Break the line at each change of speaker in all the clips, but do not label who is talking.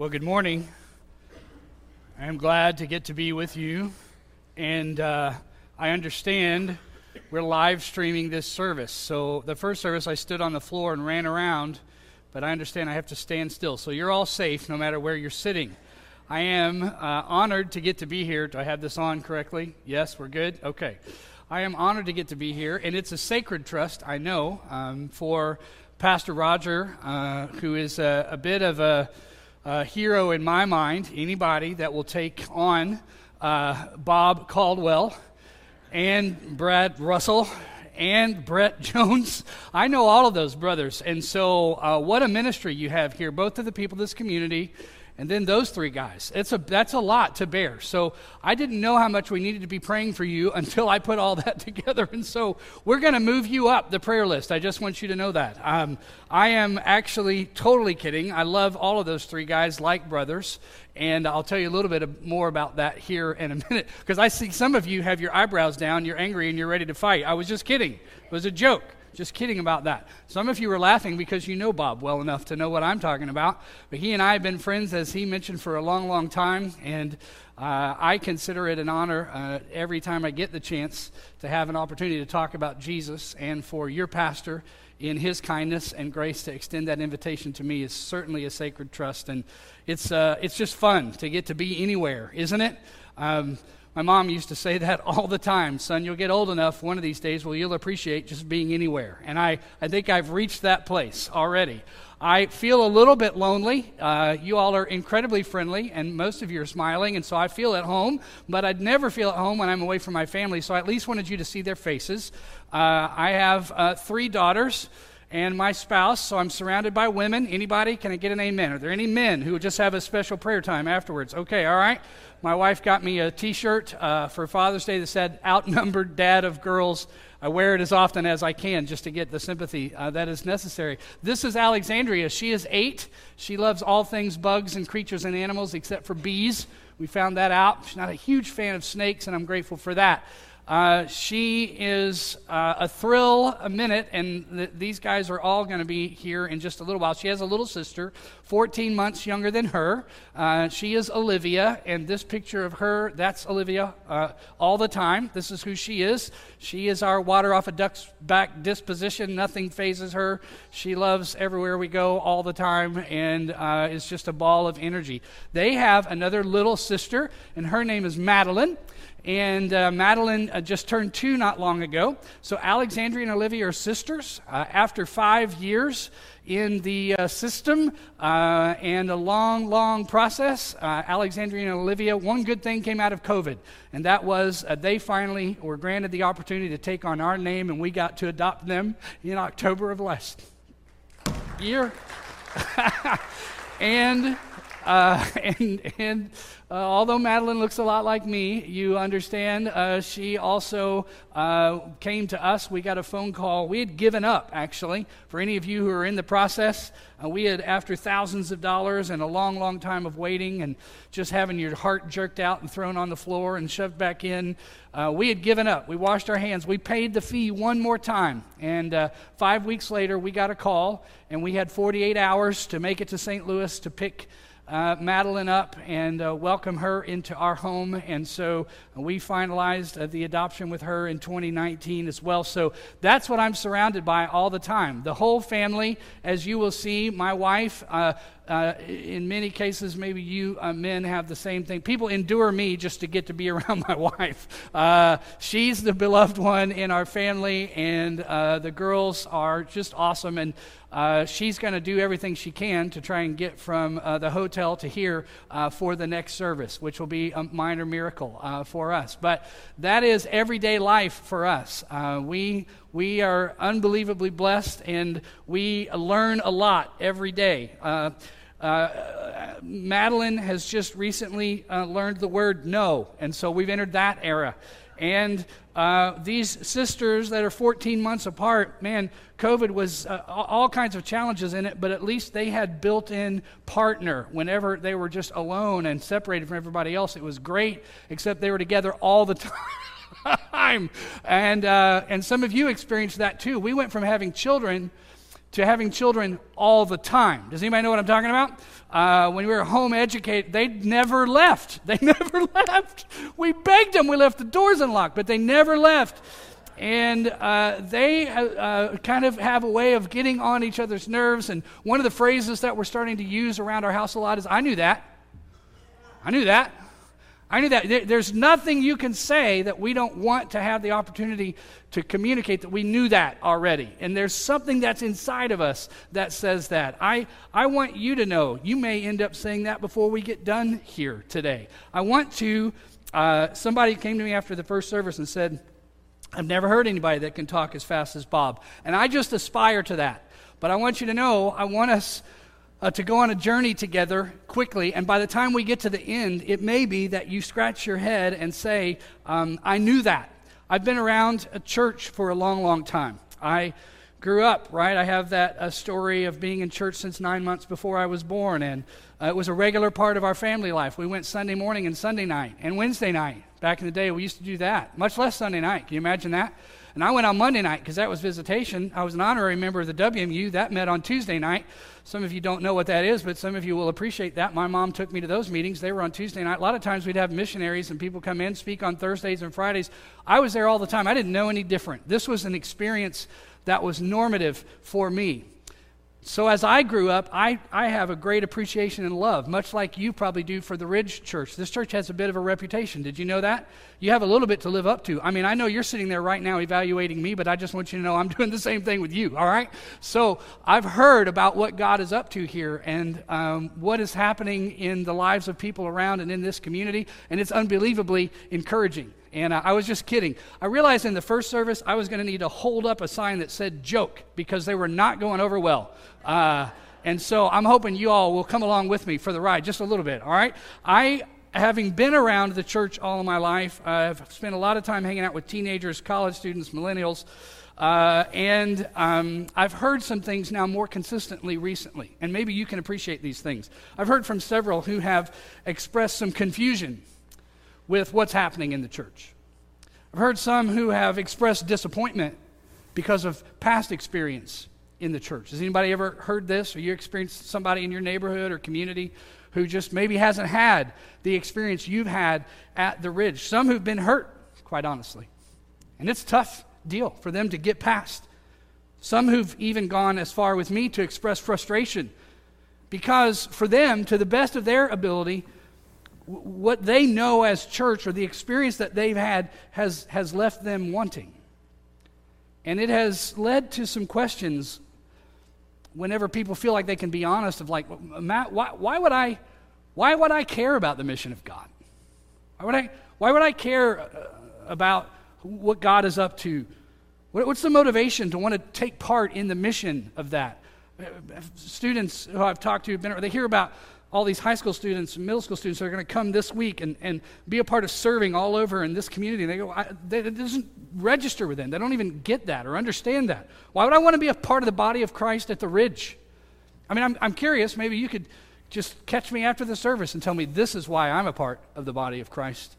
Well, good morning. I am glad to get to be with you. And uh, I understand we're live streaming this service. So, the first service, I stood on the floor and ran around, but I understand I have to stand still. So, you're all safe no matter where you're sitting. I am uh, honored to get to be here. Do I have this on correctly? Yes, we're good? Okay. I am honored to get to be here, and it's a sacred trust, I know, um, for Pastor Roger, uh, who is a, a bit of a uh, hero in my mind, anybody that will take on uh, Bob Caldwell and Brad Russell and Brett Jones. I know all of those brothers. And so, uh, what a ministry you have here, both of the people of this community and then those three guys. It's a, that's a lot to bear. So I didn't know how much we needed to be praying for you until I put all that together. And so we're going to move you up the prayer list. I just want you to know that. Um, I am actually totally kidding. I love all of those three guys like brothers. And I'll tell you a little bit more about that here in a minute. Because I see some of you have your eyebrows down, you're angry, and you're ready to fight. I was just kidding. It was a joke. Just kidding about that. Some of you were laughing because you know Bob well enough to know what I'm talking about. But he and I have been friends, as he mentioned, for a long, long time. And uh, I consider it an honor uh, every time I get the chance to have an opportunity to talk about Jesus and for your pastor in his kindness and grace to extend that invitation to me is certainly a sacred trust. And it's, uh, it's just fun to get to be anywhere, isn't it? Um, my mom used to say that all the time son, you'll get old enough one of these days well, you'll appreciate just being anywhere. And I, I think I've reached that place already. I feel a little bit lonely. Uh, you all are incredibly friendly, and most of you are smiling, and so I feel at home, but I'd never feel at home when I'm away from my family, so I at least wanted you to see their faces. Uh, I have uh, three daughters and my spouse, so I'm surrounded by women. Anybody? Can I get an amen? Are there any men who would just have a special prayer time afterwards? Okay, all right. My wife got me a t shirt uh, for Father's Day that said, Outnumbered Dad of Girls. I wear it as often as I can just to get the sympathy uh, that is necessary. This is Alexandria. She is eight. She loves all things bugs and creatures and animals except for bees. We found that out. She's not a huge fan of snakes, and I'm grateful for that. Uh, she is uh, a thrill a minute, and th- these guys are all going to be here in just a little while. She has a little sister, 14 months younger than her. Uh, she is Olivia, and this picture of her, that's Olivia uh, all the time. This is who she is. She is our water off a duck's back disposition. Nothing phases her. She loves everywhere we go all the time, and uh, is just a ball of energy. They have another little sister, and her name is Madeline. And uh, Madeline uh, just turned two not long ago. So Alexandria and Olivia are sisters. Uh, after five years in the uh, system uh, and a long, long process, uh, Alexandria and Olivia, one good thing came out of COVID, and that was they finally were granted the opportunity to take on our name, and we got to adopt them in October of last year. and, and, and uh, although Madeline looks a lot like me, you understand uh, she also uh, came to us. We got a phone call. We had given up, actually. For any of you who are in the process, uh, we had, after thousands of dollars and a long, long time of waiting and just having your heart jerked out and thrown on the floor and shoved back in, uh, we had given up. We washed our hands. We paid the fee one more time. And uh, five weeks later, we got a call, and we had 48 hours to make it to St. Louis to pick uh, Madeline up and uh, welcome her into our home. And so we finalized uh, the adoption with her in 2019 as well. So that's what I'm surrounded by all the time. The whole family, as you will see, my wife. Uh, in many cases, maybe you uh, men have the same thing. People endure me just to get to be around my wife. Uh, she's the beloved one in our family, and uh, the girls are just awesome. And uh, she's going to do everything she can to try and get from the hotel to here for the next service, which will be a minor miracle for us. But that is everyday life for us. We we are unbelievably blessed, and we learn a lot every day. Uh, Madeline has just recently learned the word no, and so we've entered that era. And uh, these sisters that are 14 months apart, man, COVID was uh, all kinds of challenges in it, but at least they had built in partner whenever they were just alone and separated from everybody else. It was great, except they were together all the time. and, uh, and some of you experienced that too. We went from having children to having children all the time. Does anybody know what I'm talking about? Uh, when we were home educated, they never left. They never left. We begged them. We left the doors unlocked, but they never left. And uh, they uh, uh, kind of have a way of getting on each other's nerves. And one of the phrases that we're starting to use around our house a lot is, I knew that. I knew that. I knew that. There's nothing you can say that we don't want to have the opportunity to communicate that we knew that already. And there's something that's inside of us that says that. I, I want you to know, you may end up saying that before we get done here today. I want to, uh, somebody came to me after the first service and said, I've never heard anybody that can talk as fast as Bob. And I just aspire to that. But I want you to know, I want us uh, to go on a journey together quickly. And by the time we get to the end, it may be that you scratch your head and say, um, I knew that. I've been around a church for a long, long time. I grew up, right? I have that uh, story of being in church since nine months before I was born. And uh, it was a regular part of our family life. We went Sunday morning and Sunday night and Wednesday night. Back in the day, we used to do that. Much less Sunday night. Can you imagine that? And I went on Monday night because that was visitation. I was an honorary member of the WMU. That met on Tuesday night. Some of you don't know what that is, but some of you will appreciate that. My mom took me to those meetings. They were on Tuesday night. A lot of times we'd have missionaries and people come in, speak on Thursdays and Fridays. I was there all the time. I didn't know any different. This was an experience that was normative for me. So, as I grew up, I, I have a great appreciation and love, much like you probably do for the Ridge Church. This church has a bit of a reputation. Did you know that? You have a little bit to live up to. I mean, I know you're sitting there right now evaluating me, but I just want you to know I'm doing the same thing with you, all right? So, I've heard about what God is up to here and um, what is happening in the lives of people around and in this community, and it's unbelievably encouraging. And uh, I was just kidding. I realized in the first service I was going to need to hold up a sign that said joke because they were not going over well. Uh, and so I'm hoping you all will come along with me for the ride just a little bit, all right? I, having been around the church all of my life, I've spent a lot of time hanging out with teenagers, college students, millennials. Uh, and um, I've heard some things now more consistently recently, and maybe you can appreciate these things. I've heard from several who have expressed some confusion with what's happening in the church. I've heard some who have expressed disappointment because of past experience in the church. Has anybody ever heard this, or you experienced somebody in your neighborhood or community who just maybe hasn't had the experience you've had at the Ridge? Some who've been hurt, quite honestly. And it's tough deal for them to get past. Some who've even gone as far with me to express frustration because for them, to the best of their ability, what they know as church or the experience that they've had has, has left them wanting. And it has led to some questions whenever people feel like they can be honest of like, Matt, why, why, would I, why would I care about the mission of God? Why would I, why would I care uh, about what God is up to? what's the motivation to want to take part in the mission of that? Uh, students who I've talked to, they hear about all these high school students and middle school students are going to come this week and, and be a part of serving all over in this community. And they go, it doesn't register with them. They don't even get that or understand that. Why would I want to be a part of the body of Christ at the Ridge? I mean, I'm, I'm curious. Maybe you could just catch me after the service and tell me this is why I'm a part of the body of Christ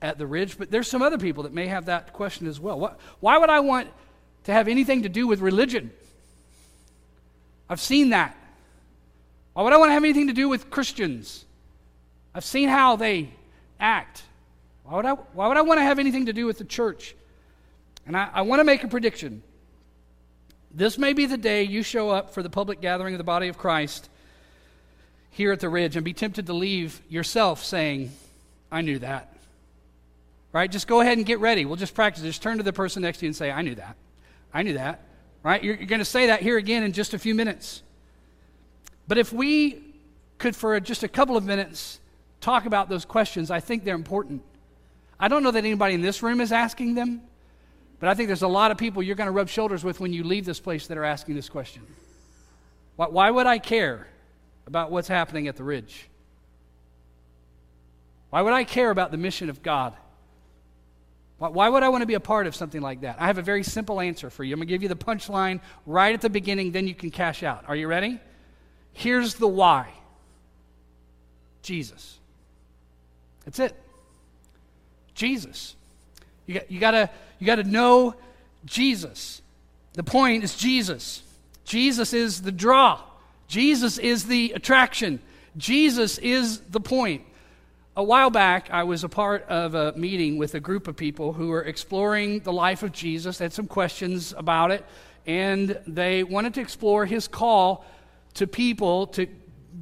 at the Ridge. But there's some other people that may have that question as well. What, why would I want to have anything to do with religion? I've seen that Oh, why would I want to have anything to do with Christians? I've seen how they act. Why would I, why would I want to have anything to do with the church? And I, I want to make a prediction. This may be the day you show up for the public gathering of the body of Christ here at the Ridge and be tempted to leave yourself saying, I knew that. Right? Just go ahead and get ready. We'll just practice. Just turn to the person next to you and say, I knew that. I knew that. Right? You're, you're going to say that here again in just a few minutes. But if we could, for just a couple of minutes, talk about those questions, I think they're important. I don't know that anybody in this room is asking them, but I think there's a lot of people you're going to rub shoulders with when you leave this place that are asking this question. Why, why would I care about what's happening at the Ridge? Why would I care about the mission of God? Why, why would I want to be a part of something like that? I have a very simple answer for you. I'm going to give you the punchline right at the beginning, then you can cash out. Are you ready? Here's the why Jesus. That's it. Jesus. You got, you gotta, you gotta know Jesus. The point is Jesus. Jesus is the draw. Jesus is the attraction. Jesus is the point. A while back, I was a part of a meeting with a group of people who were exploring the life of Jesus. They had some questions about it, and they wanted to explore his call to people to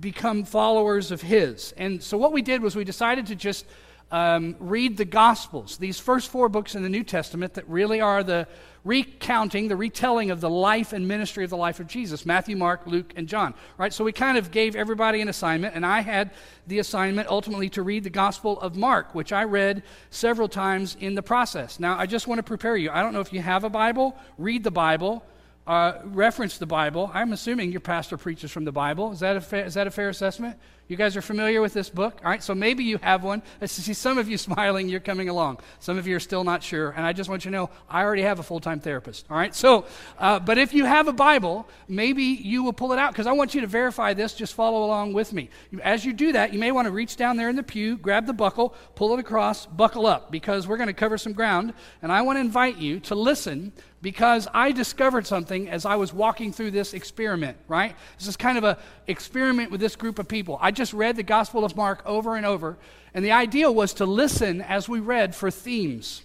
become followers of his. And so, what we did was we decided to just um, read the Gospels, these first four books in the New Testament that really are the recounting, the retelling of the life and ministry of the life of Jesus Matthew, Mark, Luke, and John. Right? So we kind of gave everybody an assignment, and I had the assignment ultimately to read the Gospel of Mark, which I read several times in the process. Now, I just want to prepare you. I don't know if you have a Bible, read the Bible. Uh, reference the Bible. I'm assuming your pastor preaches from the Bible. Is that a fa- is that a fair assessment? You guys are familiar with this book? All right, so maybe you have one. I see some of you smiling, you're coming along. Some of you are still not sure. And I just want you to know, I already have a full time therapist. All right, so, uh, but if you have a Bible, maybe you will pull it out because I want you to verify this. Just follow along with me. As you do that, you may want to reach down there in the pew, grab the buckle, pull it across, buckle up because we're going to cover some ground. And I want to invite you to listen because I discovered something as I was walking through this experiment, right? This is kind of an experiment with this group of people. I just read the Gospel of Mark over and over, and the idea was to listen as we read for themes.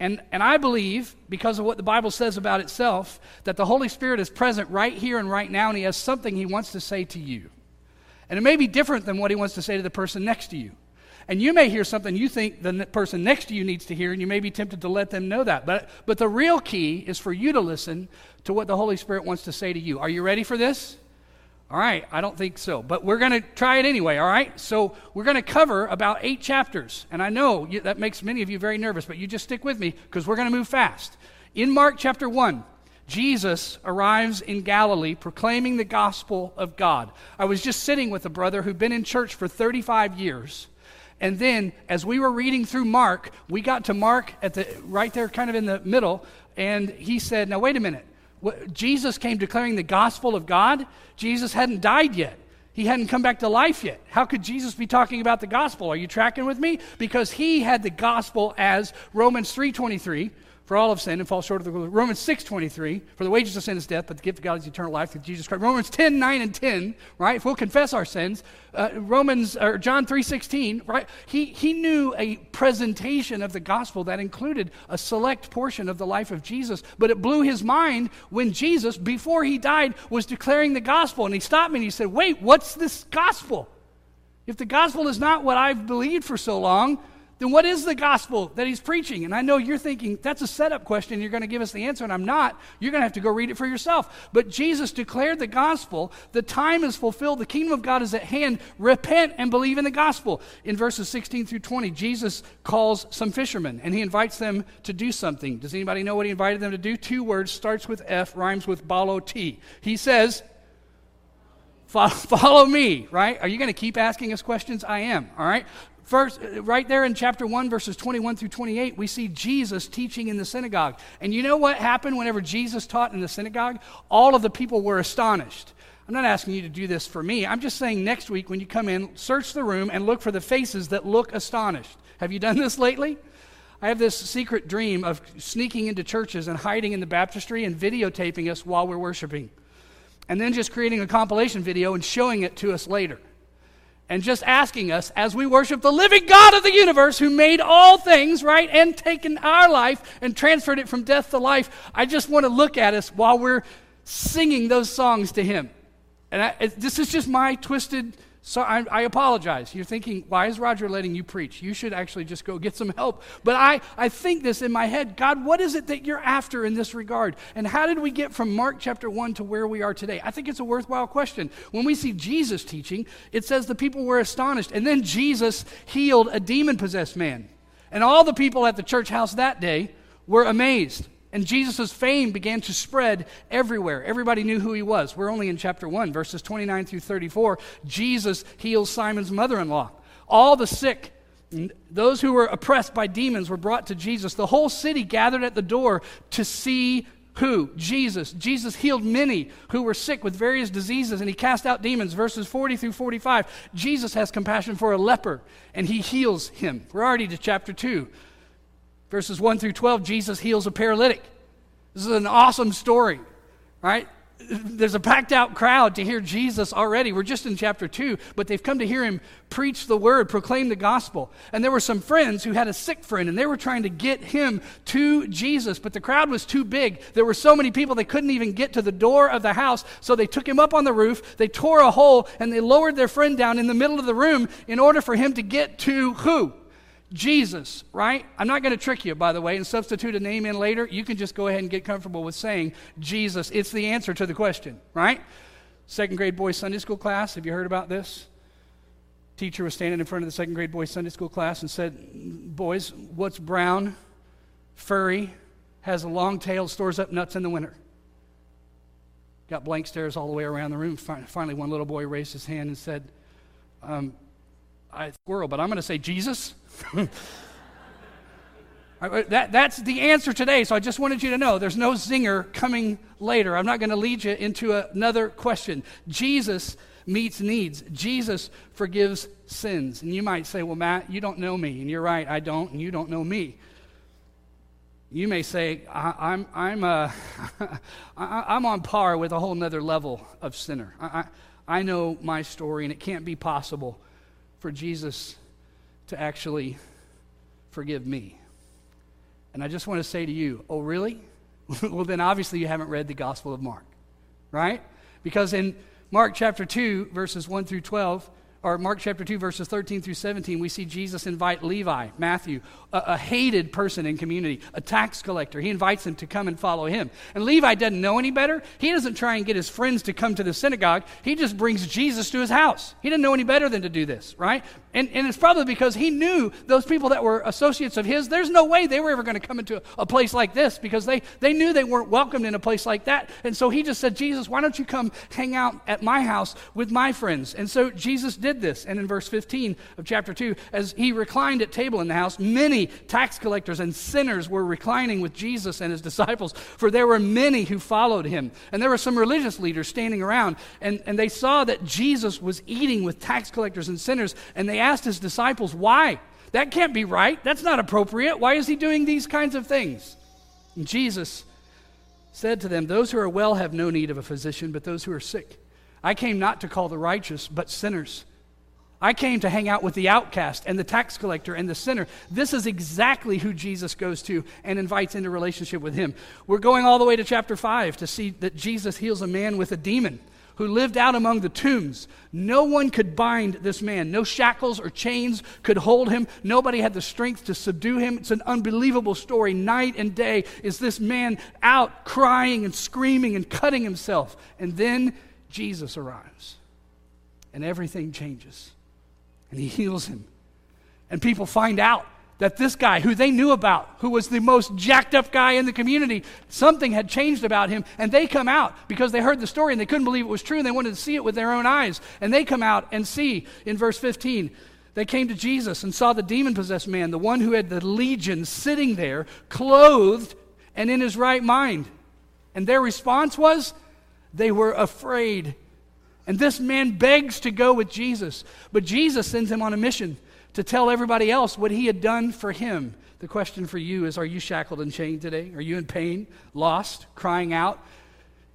And, and I believe, because of what the Bible says about itself, that the Holy Spirit is present right here and right now, and He has something He wants to say to you. And it may be different than what He wants to say to the person next to you. And you may hear something you think the person next to you needs to hear, and you may be tempted to let them know that. But, but the real key is for you to listen to what the Holy Spirit wants to say to you. Are you ready for this? All right, I don't think so, but we're going to try it anyway, all right? So we're going to cover about eight chapters. And I know you, that makes many of you very nervous, but you just stick with me because we're going to move fast. In Mark chapter 1, Jesus arrives in Galilee proclaiming the gospel of God. I was just sitting with a brother who'd been in church for 35 years. And then as we were reading through Mark, we got to Mark at the right there kind of in the middle, and he said, "Now wait a minute. Jesus came declaring the gospel of God. Jesus hadn't died yet. He hadn't come back to life yet. How could Jesus be talking about the gospel? Are you tracking with me? Because he had the gospel as Romans 3:23, for all of sin and fall short of the glory. Romans 6.23, for the wages of sin is death, but the gift of God is eternal life through Jesus Christ. Romans 10, 9, and 10, right? If we'll confess our sins. Uh, Romans, or John 3.16, right? He, he knew a presentation of the gospel that included a select portion of the life of Jesus, but it blew his mind when Jesus, before he died, was declaring the gospel. And he stopped me and he said, wait, what's this gospel? If the gospel is not what I've believed for so long, then what is the gospel that he's preaching? And I know you're thinking that's a setup question. You're going to give us the answer, and I'm not. You're going to have to go read it for yourself. But Jesus declared the gospel. The time is fulfilled. The kingdom of God is at hand. Repent and believe in the gospel. In verses 16 through 20, Jesus calls some fishermen, and he invites them to do something. Does anybody know what he invited them to do? Two words, starts with F, rhymes with balo T. He says, Follow me, right? Are you going to keep asking us questions? I am, all right? First, right there in chapter 1, verses 21 through 28, we see Jesus teaching in the synagogue. And you know what happened whenever Jesus taught in the synagogue? All of the people were astonished. I'm not asking you to do this for me. I'm just saying next week when you come in, search the room and look for the faces that look astonished. Have you done this lately? I have this secret dream of sneaking into churches and hiding in the baptistry and videotaping us while we're worshiping. And then just creating a compilation video and showing it to us later and just asking us as we worship the living God of the universe who made all things, right, and taken our life and transferred it from death to life. I just want to look at us while we're singing those songs to Him. And I, this is just my twisted so I, I, apologize. You're thinking, why is Roger letting you preach? You should actually just go get some help. But I, I think this in my head God, what is it that you're after in this regard? And how did we get from Mark chapter 1 to where we are today? I think it's a worthwhile question. When we see Jesus teaching, it says the people were astonished. And then Jesus healed a demon possessed man. And all the people at the church house that day were amazed. And Jesus' fame began to spread everywhere. Everybody knew who he was. We're only in chapter 1, verses 29 through 34. Jesus heals Simon's mother in law. All the sick, those who were oppressed by demons, were brought to Jesus. The whole city gathered at the door to see who? Jesus. Jesus healed many who were sick with various diseases and he cast out demons. Verses 40 through 45. Jesus has compassion for a leper and he heals him. We're already to chapter 2. Verses 1 through 12, Jesus heals a paralytic. This is an awesome story, right? there's a packed out crowd to hear Jesus already. We're just in chapter 2, but they've come to hear him preach the word, proclaim the gospel. And there were some friends who had a sick friend, and they were trying to get him to Jesus, but the crowd was too big. There were so many people they couldn't even get to the door of the house, so they took him up on the roof, they tore a hole, and they lowered their friend down in the middle of the room in order for him to get to who? Jesus, right? I'm not going to trick you, by the way, and substitute a name in later. You can just go ahead and get comfortable with saying Jesus. It's the answer to the question, right? Second grade boys Sunday school class. Have you heard about this? Teacher was standing in front of the second grade boys Sunday school class and said, Boys, what's brown, furry, has a long tail, stores up nuts in the winter? Got blank stares all the way around the room. Finally, one little boy raised his hand and said, um, I squirrel, but I'm going to say Jesus. that, that's the answer today. So I just wanted you to know there's no zinger coming later. I'm not going to lead you into another question. Jesus meets needs, Jesus forgives sins. And you might say, Well, Matt, you don't know me. And you're right, I don't, and you don't know me. You may say, I, am I'm, I'm, uh, I'm on par with a whole nother level of sinner. I, I, I know my story, and it can't be possible for Jesus to actually forgive me. And I just want to say to you, oh, really? well, then obviously you haven't read the Gospel of Mark, right? Because in Mark chapter 2, verses 1 through 12, or Mark chapter 2, verses 13 through 17, we see Jesus invite Levi, Matthew, a, a, hated person in community, a tax collector. He invites him to come and follow him. And Levi doesn't know any better. He doesn't try and get his friends to come to the synagogue. He just brings Jesus to his house. He didn't know any better than to do this, right? And, and it's probably because he knew those people that were associates of his, there's no way they were ever going to come into a, a place like this because they, they knew they weren't welcomed in a place like that. And so he just said, Jesus, why don't you come hang out at my house with my friends? And so Jesus did this. And in verse 15 of chapter 2, as he reclined at table in the house, many tax collectors and sinners were reclining with Jesus and his disciples, for there were many who followed him. And there were some religious leaders standing around, and, and they saw that Jesus was eating with tax collectors and sinners, and they asked his disciples, Why? That can't be right. That's not appropriate. Why is he doing these kinds of things? And Jesus said to them, Those who are well have no need of a physician, but those who are sick. I came not to call the righteous, but sinners. I came to hang out with the outcast and the tax collector and the sinner. This is exactly who Jesus goes to and invites into relationship with him. We're going all the way to chapter 5 to see that Jesus heals a man with a demon who lived out among the tombs. No one could bind this man. No shackles or chains could hold him. Nobody had the strength to subdue him. It's an unbelievable story. Night and day is this man out crying and screaming and cutting himself. And then Jesus arrives, and everything changes. And he heals him. And people find out that this guy, who they knew about, who was the most jacked up guy in the community, something had changed about him. And they come out because they heard the story and they couldn't believe it was true and they wanted to see it with their own eyes. And they come out and see in verse 15. They came to Jesus and saw the demon possessed man, the one who had the legion, sitting there, clothed and in his right mind. And their response was, they were afraid. And this man begs to go with Jesus. But Jesus sends him on a mission to tell everybody else what he had done for him. The question for you is Are you shackled and chained today? Are you in pain, lost, crying out,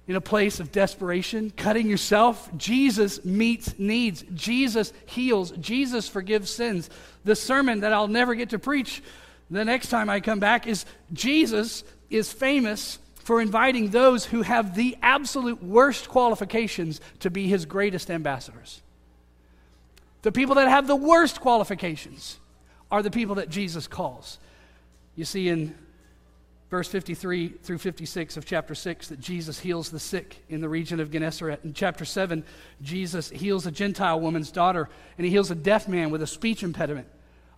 in a place of desperation, cutting yourself? Jesus meets needs. Jesus heals. Jesus forgives sins. The sermon that I'll never get to preach the next time I come back is Jesus is famous for inviting those who have the absolute worst qualifications to be his greatest ambassadors. The people that have the worst qualifications are the people that Jesus calls. You see in verse 53 through 56 of chapter 6 that Jesus heals the sick in the region of Gennesaret. In chapter 7, Jesus heals a Gentile woman's daughter, and he heals a deaf man with a speech impediment.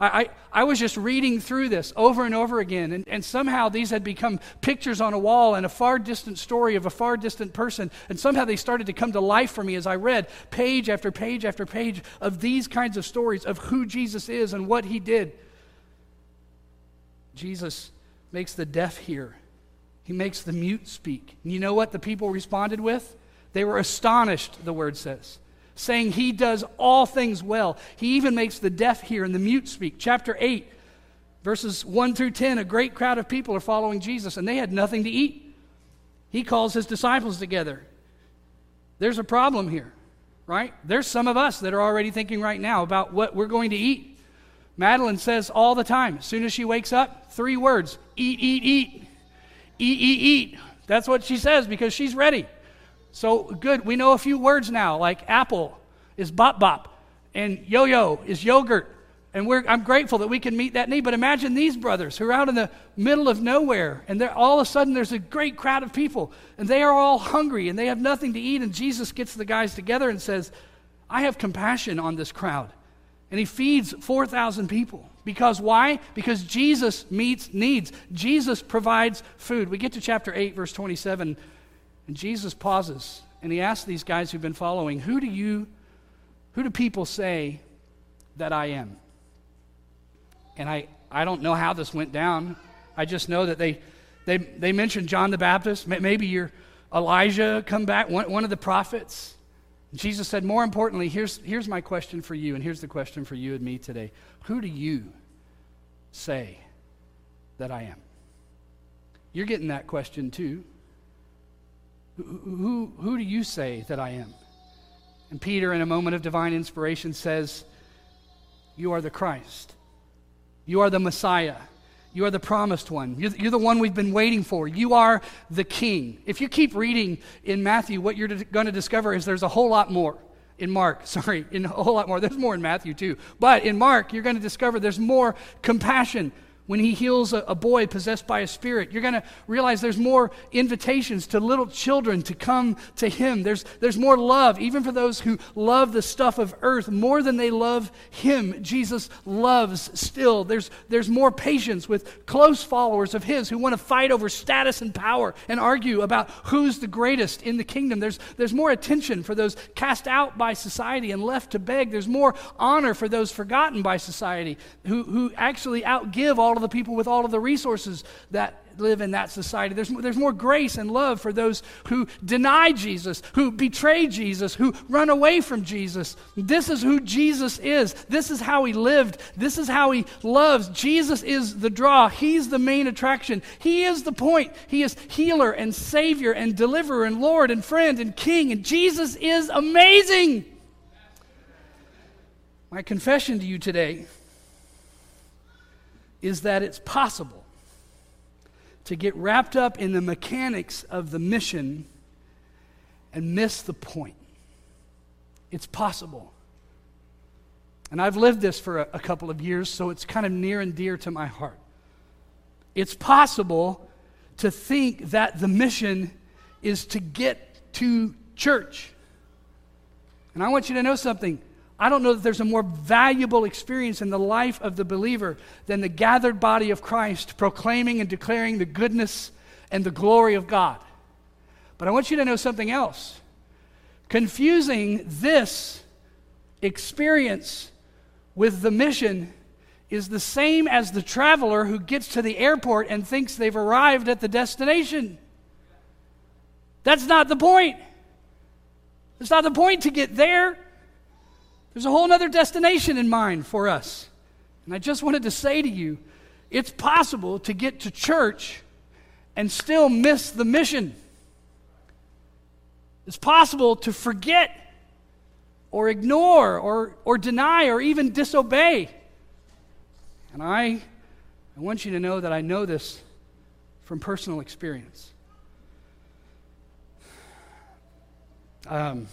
I, I, I, was just reading through this over and over again, and, and somehow these had become pictures on a wall and a far distant story of a far distant person. And somehow they started to come to life for me as I read page after page after page of these kinds of stories of who Jesus is and what he did. Jesus makes the deaf hear, he makes the mute speak. And you know what the people responded with? They were astonished, the word says saying he does all things well. He even makes the deaf hear and the mute speak. Chapter 8, verses 1 through 10, a great crowd of people are following Jesus, and they had nothing to eat. He calls his disciples together. there's a problem here, right? There's some of us that are already thinking right now about what we're going to eat. Madeline says all the time, as soon as she wakes up, three words eat, eat, eat. Eat, eat, eat. That's what she says because she's ready. So good. We know a few words now, like apple is bop bop, and yo yo is yogurt. And I'm grateful that we can meet that need. But imagine these brothers who are out in the middle of nowhere, and all of a sudden there's a great crowd of people, and they are all hungry, and they have nothing to eat. And Jesus gets the guys together and says, I have compassion on this crowd. And he feeds 4,000 people. Because why? Because Jesus meets needs. Jesus provides food. We get to chapter 8, verse 27, and Jesus pauses and he asks these guys who've been following, Who do you, who do people say that I am? And I, I don't know how this went down. I just know that they, they, they mentioned John the Baptist. Maybe you're Elijah come back, one, one of the prophets. Jesus said, More importantly, here's, here's my question for you, and here's the question for you and me today. Who do you say that I am? You're getting that question too. Who, who, do you say that I am? And Peter, in a moment of divine inspiration, says, You are the Christ. You are the Messiah. You are the promised one. You're, you're, the one we've been waiting for. You are the king. If you keep reading in Matthew, what you're going to discover is there's a whole lot more. In Mark, sorry, in a whole lot more. There's more in Matthew too. But in Mark, you're going to discover there's more compassion, when he heals a, a boy possessed by a spirit. You're going to realize there's more invitations to little children to come to him. There's, there's more love, even for those who love the stuff of earth more than they love him. Jesus loves still. There's, there's more patience with close followers of his who want to fight over status and power and argue about who's the greatest in the kingdom. There's, there's more attention for those cast out by society and left to beg. There's more honor for those forgotten by society who, who actually outgive all the people with all of the resources that live in that society. There's, there's more grace and love for those who deny Jesus, who betray Jesus, who run away from Jesus. This is who Jesus is. This is how he lived. This is how he loves. Jesus is the draw. He's the main attraction. He is the point. He is healer and savior and deliverer and Lord and friend and king. And Jesus is amazing. My confession to you today is that it's possible to get wrapped up in the mechanics of the mission and miss the point. It's possible. And I've lived this for a, a, couple of years, so it's kind of near and dear to my heart. It's possible to think that the mission is to get to church. And I want you to know something. I don't know that there's a more valuable experience in the life of the believer than the gathered body of Christ proclaiming and declaring the goodness and the glory of God. But I want you to know something else. Confusing this experience with the mission is the same as the traveler who gets to the airport and thinks they've arrived at the destination. That's not the point. It's not the point to get there. There's a whole other destination in mind for us. And I just wanted to say to you it's possible to get to church and still miss the mission. It's possible to forget or ignore or, or deny or even disobey. And I, I want you to know that I know this from personal experience. Um,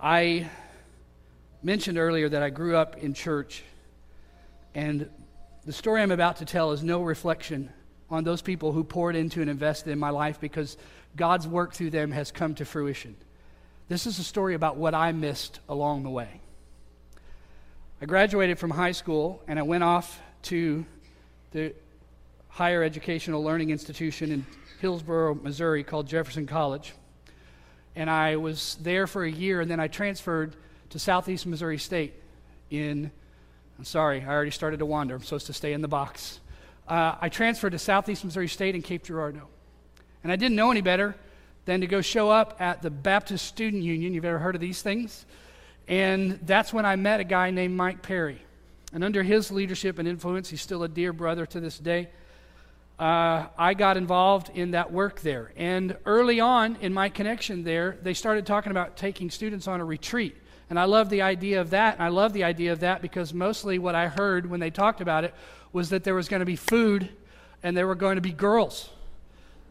I mentioned earlier that I grew up in church, and the story I'm about to tell is no reflection on those people who poured into and invested in my life because God's work through them has come to fruition. This is a story about what I missed along the way. I graduated from high school and I went off to the higher educational learning institution in Hillsboro, Missouri called Jefferson College and I was there for a year, and then I transferred to Southeast Missouri State in, I'm sorry, I already started to wander. I'm supposed to stay in the box. Uh, I transferred to Southeast Missouri State in Cape Girardeau. And I didn't know any better than to go show up at the Baptist Student Union. You've ever heard of these things? And that's when I met a guy named Mike Perry. And under his leadership and influence, he's still a dear brother to this day. Uh, I got involved in that work there. And early on in my connection there, they started talking about taking students on a retreat. And I love the idea of that. And I love the idea of that because mostly what I heard when they talked about it was that there was going to be food and there were going to be girls.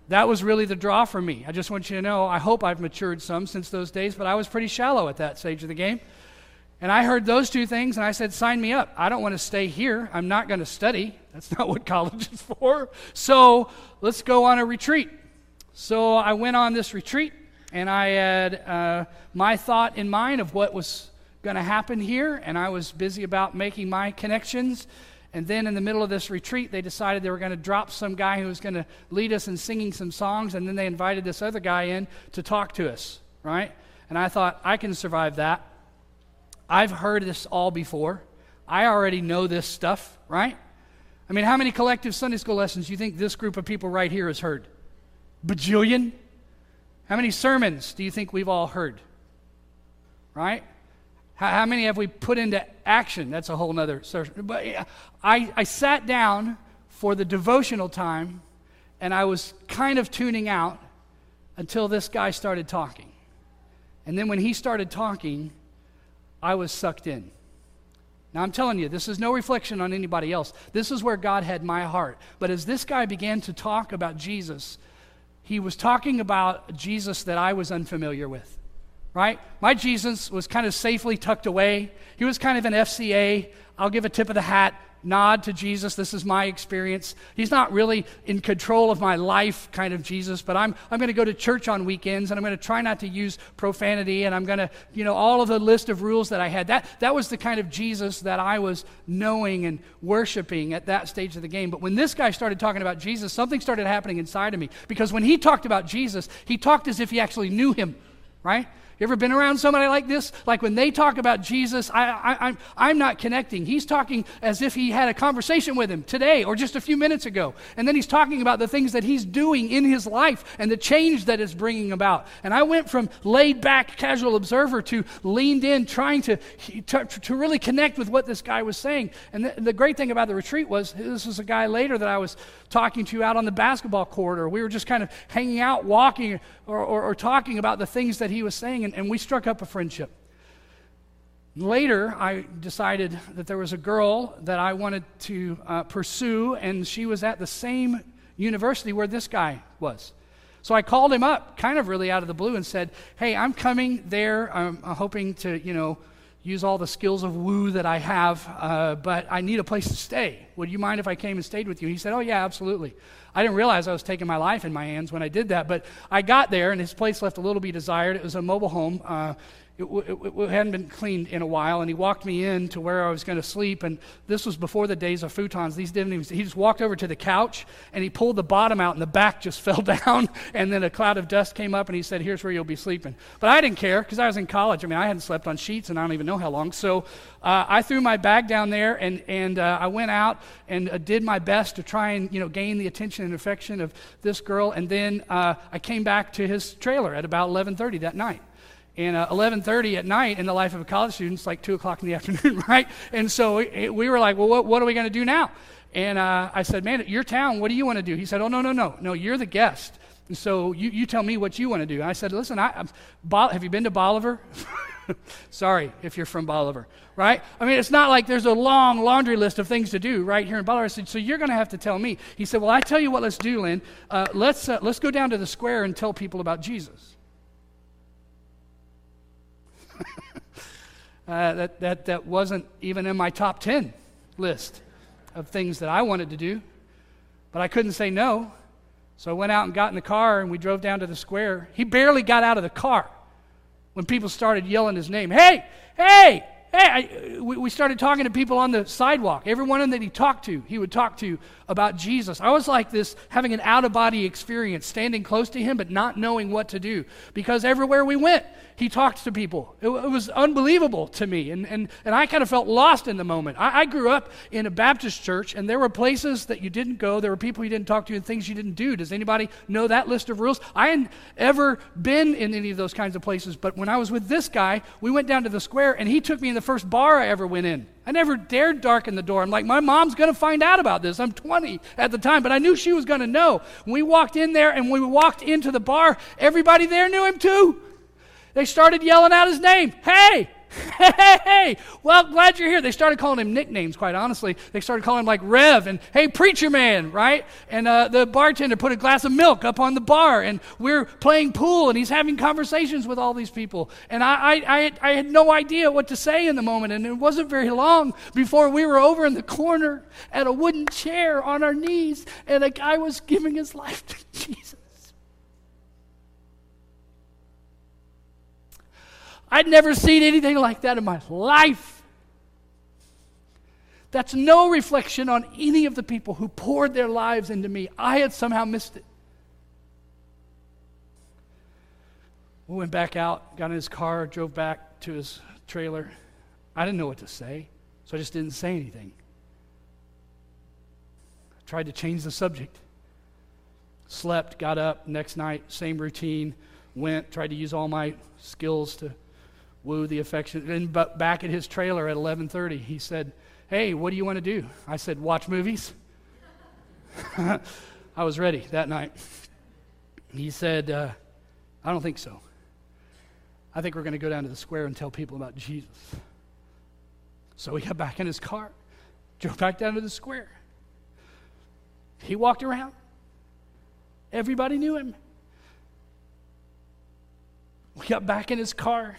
That was really the draw for me. I just want you to know, I hope I've matured some since those days, but I was pretty shallow at that stage of the game. And I heard those two things and I said, sign me up. I don't want to stay here. I'm not going to study. That's not what college is for. So let's go on a retreat. So I went on this retreat and I had uh, my thought in mind of what was going to happen here, and I was busy about making my connections. And then in the middle of this retreat, they decided they were going to drop some guy who was going to lead us in singing some songs, and then they invited this other guy in to talk to us, right? And I thought, I can survive that. I've heard this all before. I already know this stuff, right? I mean, how many collective Sunday school lessons do you think this group of people right here has heard? Bajillion? How many sermons do you think we've all heard? Right? How, how many have we put into action? That's a whole other session. But I, I sat down for the devotional time and I was kind of tuning out until this guy started talking. And then when he started talking, I was sucked in. Now, I'm telling you, this is no reflection on anybody else. This is where God had my heart. But as this guy began to talk about Jesus, he was talking about Jesus that I was unfamiliar with, right? My Jesus was kind of safely tucked away. He was kind of an FCA, I'll give a tip of the hat nod to Jesus. This is my experience. He's not really in control of my life kind of Jesus, but I'm, I'm going to go to church on weekends and I'm going to try not to use profanity and I'm going to, you know, all of the list of rules that I had. That, that was the kind of Jesus that I was knowing and worshiping at that stage of the game. But when this guy started talking about Jesus, something started happening inside of me because when he talked about Jesus, he talked as if he actually knew him, right? You ever been around somebody like this? Like when they talk about Jesus, I, I, I'm, I'm not connecting. He's talking as if he had a conversation with him today or just a few minutes ago. And then he's talking about the things that he's doing in his life and the change that is bringing about. And I went from laid back, casual observer to leaned in, trying to, to, to really connect with what this guy was saying. And the, the great thing about the retreat was this was a guy later that I was talking to out on the basketball court, or we were just kind of hanging out, walking, or, or, or talking about the things that he was saying and, and we struck up a friendship. Later, I decided that there was a girl that I wanted to uh, pursue, and she was at the same university where this guy was. So I called him up, kind of really out of the blue, and said, Hey, I'm coming there. I'm, I'm hoping to, you know, use all the skills of woo that I have, uh, but I need a place to stay. Would you mind if I came and stayed with you? He said, Oh, yeah, absolutely. I didn't realize I was taking my life in my hands when I did that, but I got there and his place left a little be desired. It was a mobile home. Uh, it, it, it, hadn't been cleaned in a while, and he walked me in to where I was going to sleep. And this was before the days of futons. These didn't even, he just walked over to the couch and he pulled the bottom out, and the back just fell down. And then a cloud of dust came up, and he said, Here's where you'll be sleeping. But I didn't care because I was in college. I mean, I hadn't slept on sheets, and I don't even know how long. So uh, I threw my bag down there, and, and uh, I went out and uh, did my best to try and you know gain the attention and affection of this girl. And then uh, I came back to his trailer at about 11:30 that night and uh, 11.30 at night in the life of a college student it's like 2 o'clock in the afternoon right? And so we, we were like well what, what are we going to do now? And uh, i said man your town what do you want to do? He said oh no no no. No you're the guest. And so you, you tell me what you want to do. And i said listen I, have you been to bolivar? Sorry if you're from bolivar right? I mean it's not like there's a long laundry list of things to do right here in bolivar. I said, so you're going to have to tell me. He said well i tell you what let's do lynn. Uh, let's, uh, let's go down to the square and tell people about jesus uh, that, that, that wasn't even in my top 10 list of things that I wanted to do. But I couldn't say no. So I went out and got in the car and we drove down to the square. He barely got out of the car when people started yelling his name. Hey, hey, hey. I, uh, we, we started talking to people on the sidewalk. Every one of them that he talked to, he would talk to about Jesus. I was like this, having an out of body experience, standing close to him, but not knowing what to do. Because everywhere we went, he talked to people. It, it, was unbelievable to me. And, and, and I kind of felt lost in the moment. I, I, grew up in a Baptist church, and there were places that you didn't go. There were people you didn't talk to and things you didn't do. Does anybody know that list of rules? I hadn't ever been in any of those kinds of places. But when I was with this guy, we went down to the square, and he took me in the first bar I ever went in. I never dared darken the door. I'm like, my mom's going to find out about this. I'm 20 at the time, but I knew she was going to know. We walked in there and we walked into the bar, everybody there knew him too. They started yelling out his name. Hey, Hey, hey, well, glad you're here. They started calling him nicknames, quite honestly. They started calling him like Rev and Hey, Preacher Man, right? And uh, the bartender put a glass of milk up on the bar, and we're playing pool, and he's having conversations with all these people. And I, I, I, I had no idea what to say in the moment, and it wasn't very long before we were over in the corner at a wooden chair on our knees, and a guy was giving his life to Jesus. I'd never seen anything like that in my life. That's no reflection on any of the people who poured their lives into me. I had somehow missed it. We went back out, got in his car, drove back to his trailer. I didn't know what to say, so I just didn't say anything. I tried to change the subject. Slept, got up, next night, same routine, went, tried to use all my skills to woo the affection. And but back at his trailer at 11:30, he said, "Hey, what do you want to do?" I said, "Watch movies." I was ready that night. He said, uh, "I don't think so. I think we're going to go down to the square and tell people about Jesus." So he got back in his car, drove back down to the square. He walked around. Everybody knew him. We got back in his car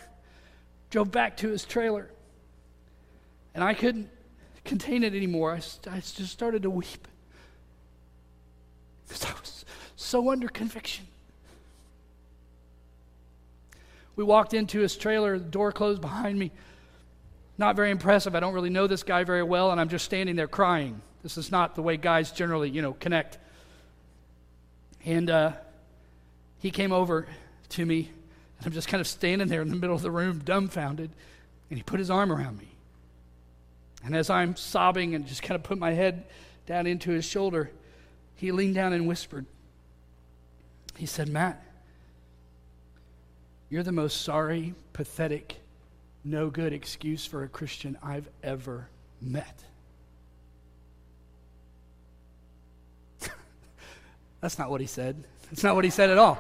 drove back to his trailer. And I couldn't contain it anymore. I, I just started to weep. Because I was so under conviction. We walked into his trailer, the door closed behind me. Not very impressive. I don't really know this guy very well, and I'm just standing there crying. This is not the way guys generally, you know, connect. And uh, he came over to me and I'm just kind of standing there in the middle of the room, dumbfounded. And he put his arm around me. And as I'm sobbing and just kind of put my head down into his shoulder, he leaned down and whispered. He said, Matt, you're the most sorry, pathetic, no good excuse for a Christian I've ever met. That's not what he said. That's not what he said at all.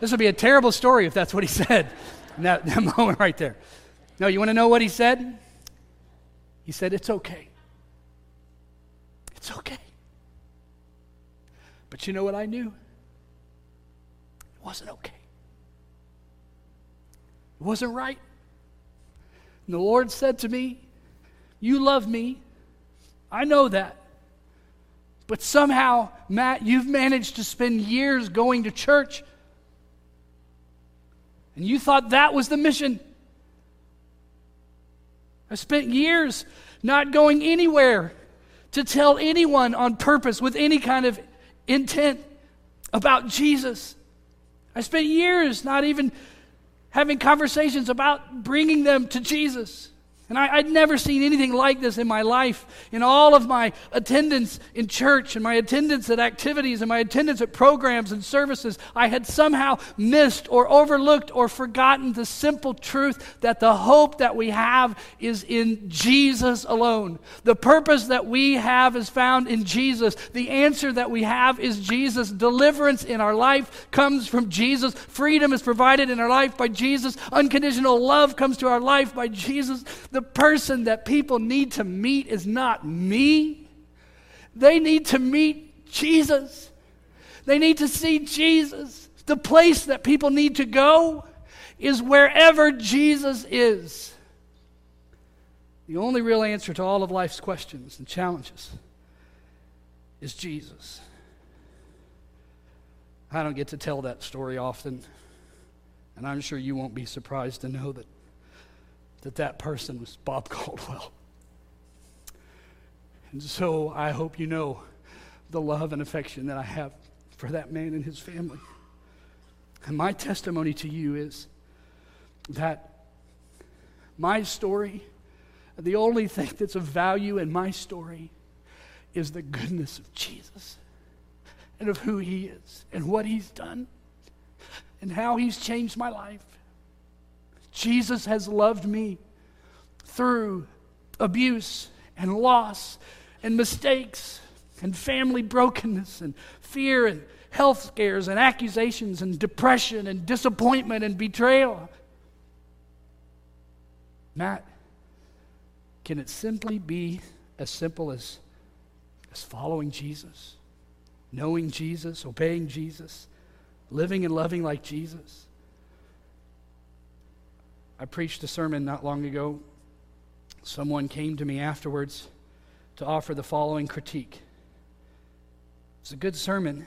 This would be a terrible story if that's what he said in that, that moment right there. No, you want to know what he said? He said, It's okay. It's okay. But you know what I knew? It wasn't okay. It wasn't right. And the Lord said to me, You love me. I know that. But somehow, Matt, you've managed to spend years going to church and you thought that was the mission. I spent years not going anywhere to tell anyone on purpose with any kind of intent about Jesus. I spent years not even having conversations about bringing them to Jesus. And I, would never seen anything like this in my life. In all of my attendance in church and my attendance at activities and my attendance at programs and services, I had somehow missed or overlooked or forgotten the simple truth that the hope that we have is in Jesus alone. The purpose that we have is found in Jesus. The answer that we have is Jesus. Deliverance in our life comes from Jesus. Freedom is provided in our life by Jesus. Unconditional love comes to our life by Jesus. The person that people need to meet is not me. They need to meet Jesus. They need to see Jesus. The place that people need to go is wherever Jesus is. The only real answer to all of life's questions and challenges is Jesus. I don't get to tell that story often, and I'm sure you won't be surprised to know that that that person was Bob Caldwell. And so I hope you know the love and affection that I have for that man and his family. And my testimony to you is that my story, the only thing that's of value in my story, is the goodness of Jesus and of who he is and what he's done and how he's changed my life. Jesus has loved me through abuse and loss and mistakes and family brokenness and fear and health scares and accusations and depression and disappointment and betrayal. Matt, can it simply be as simple as, as following Jesus, knowing Jesus, obeying Jesus, living and loving like Jesus? I preached a sermon not long ago. Someone came to me afterwards to offer the following critique. It's a good sermon,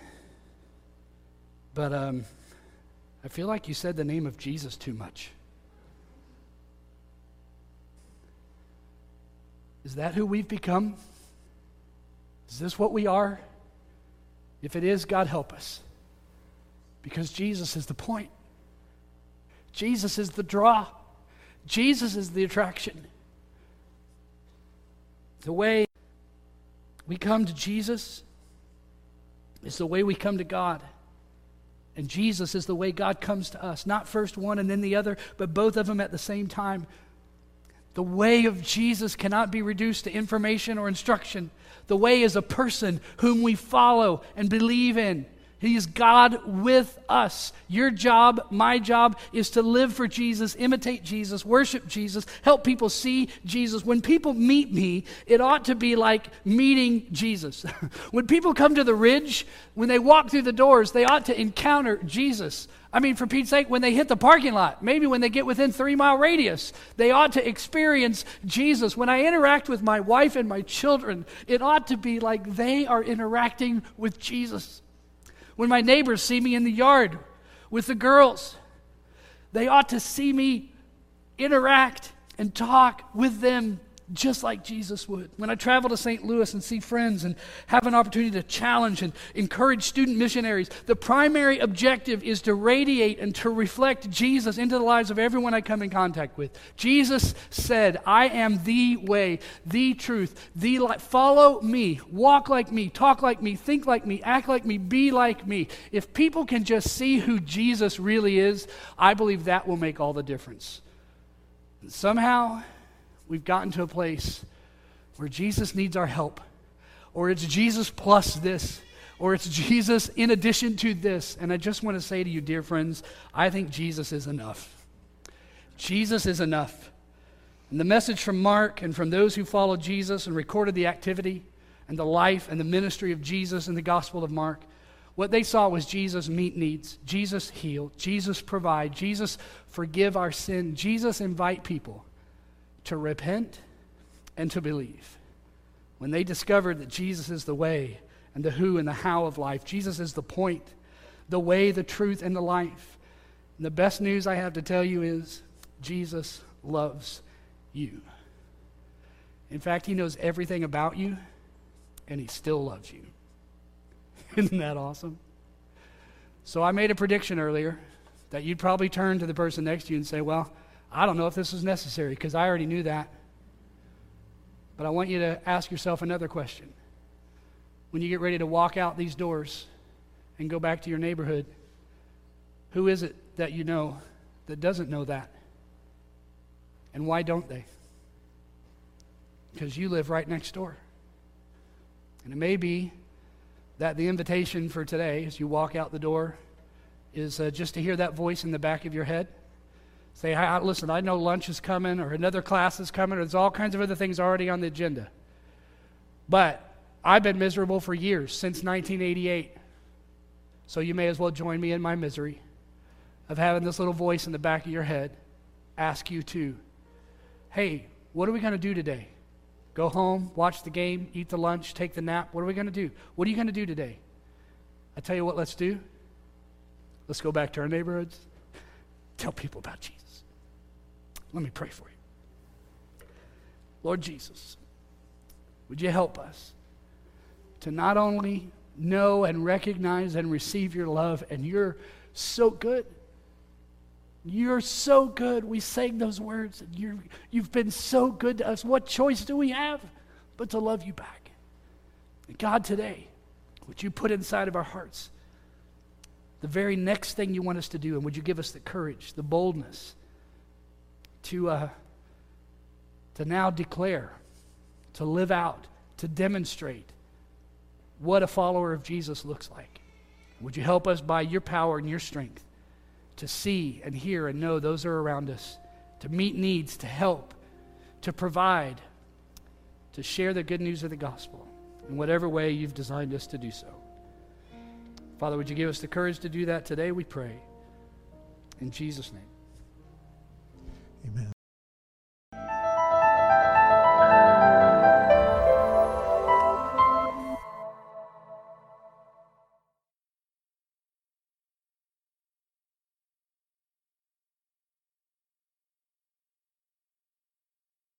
but um, I feel like you said the name of Jesus too much. Is that who we've become? Is this what we are? If it is, God help us. Because Jesus is the point. Jesus is the draw. Jesus is the attraction. The way we come to Jesus is the way we come to God. And Jesus is the way God comes to us. Not first one and then the other, but both of them at the same time. The way of Jesus cannot be reduced to information or instruction. The way is a person whom we follow and believe in. He is God with us. Your job, my job, is to live for Jesus, imitate Jesus, worship Jesus, help people see Jesus. When people meet me, it ought to be like meeting Jesus. when people come to the ridge, when they walk through the doors, they ought to encounter Jesus. I mean, for Pete's sake, when they hit the parking lot, maybe when they get within three mile radius, they ought to experience Jesus. When I interact with my wife and my children, it ought to be like they are interacting with Jesus. When my neighbors see me in the yard with the girls, they ought to see me interact and talk with them just like Jesus would. When I travel to St. Louis and see friends and have an opportunity to challenge and encourage student missionaries, the primary objective is to radiate and to reflect Jesus into the lives of everyone I come in contact with. Jesus said, I am the way, the truth, the life. Follow me, walk like me, talk like me, think like me, act like me, be like me. If people can just see who Jesus really is, I believe that will make all the difference. Somehow, we've gotten to a place where Jesus needs our help, or it's Jesus plus this, or it's Jesus in addition to this. And I just want to say to you, dear friends, I think Jesus is enough. Jesus is enough. And the message from Mark and from those who followed Jesus and recorded the activity and the life and the ministry of Jesus in the Gospel of Mark, what they saw was Jesus meet needs, Jesus heal, Jesus provide, Jesus forgive our sin, Jesus invite people to repent and to believe. When they discovered that Jesus is the way and the who and the how of life, Jesus is the point, the way, the truth, and the life. And the best news I have to tell you is Jesus loves you. In fact, he knows everything about you, and he still loves you. Isn't that awesome? So I made a prediction earlier that you'd probably turn to the person next to you and say, Well, I don't know if this is necessary because I already knew that. But I want you to ask yourself another question. When you get ready to walk out these doors and go back to your neighborhood, who is it that you know that doesn't know that? And why don't they? Because you live right next door. And it may be that the invitation for today, as you walk out the door, is uh, just to hear that voice in the back of your head Say, listen, I know lunch is coming or another class is coming, or there's all kinds of other things already on the agenda. But I've been miserable for years, since 1988. So you may as well join me in my misery of having this little voice in the back of your head ask you to, hey, what are we going to do today? Go home, watch the game, eat the lunch, take the nap. What are we going to do? What are you going to do today? I tell you what, let's do. Let's go back to our neighborhoods, tell people about Jesus. Let me pray for you. Lord Jesus, would you help us to not only know and recognize and receive your love, and you're so good. You're so good. We sang those words, and you you've been so good to us. What choice do we have but to love you back? And God, today, would you put inside of our hearts the very next thing you want us to do, and would you give us the courage, the boldness, to, uh, to now declare, to live out, to demonstrate what a follower of Jesus looks like. Would you help us by your power and your strength to see and hear and know those are around us, to meet needs, to help, to provide, to share the good news of the gospel in whatever way you've designed us to do so. Father, would you give us the courage to do that today? We pray. In Jesus' name.
Amen.